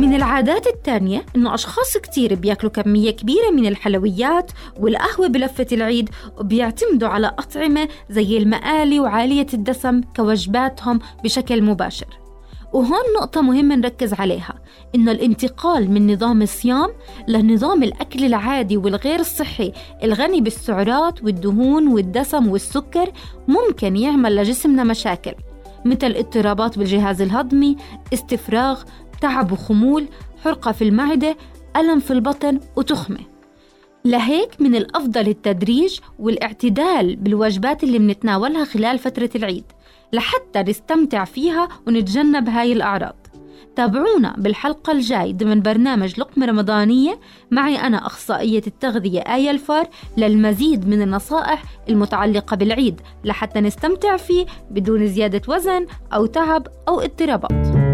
من العادات التانية إنه أشخاص كتير بياكلوا كمية كبيرة من الحلويات والقهوة بلفة العيد وبيعتمدوا على أطعمة زي المقالي وعالية الدسم كوجباتهم بشكل مباشر. وهون نقطة مهمة نركز عليها إنه الانتقال من نظام الصيام لنظام الأكل العادي والغير الصحي الغني بالسعرات والدهون والدسم والسكر ممكن يعمل لجسمنا مشاكل مثل اضطرابات بالجهاز الهضمي استفراغ تعب وخمول حرقة في المعدة ألم في البطن وتخمة. لهيك من الأفضل التدريج والاعتدال بالوجبات اللي بنتناولها خلال فترة العيد لحتى نستمتع فيها ونتجنب هاي الأعراض. تابعونا بالحلقة الجاي ضمن برنامج لقمة رمضانية. معي أنا أخصائية التغذية آية الفار للمزيد من النصائح المتعلقة بالعيد لحتى نستمتع فيه بدون زيادة وزن أو تعب أو اضطرابات.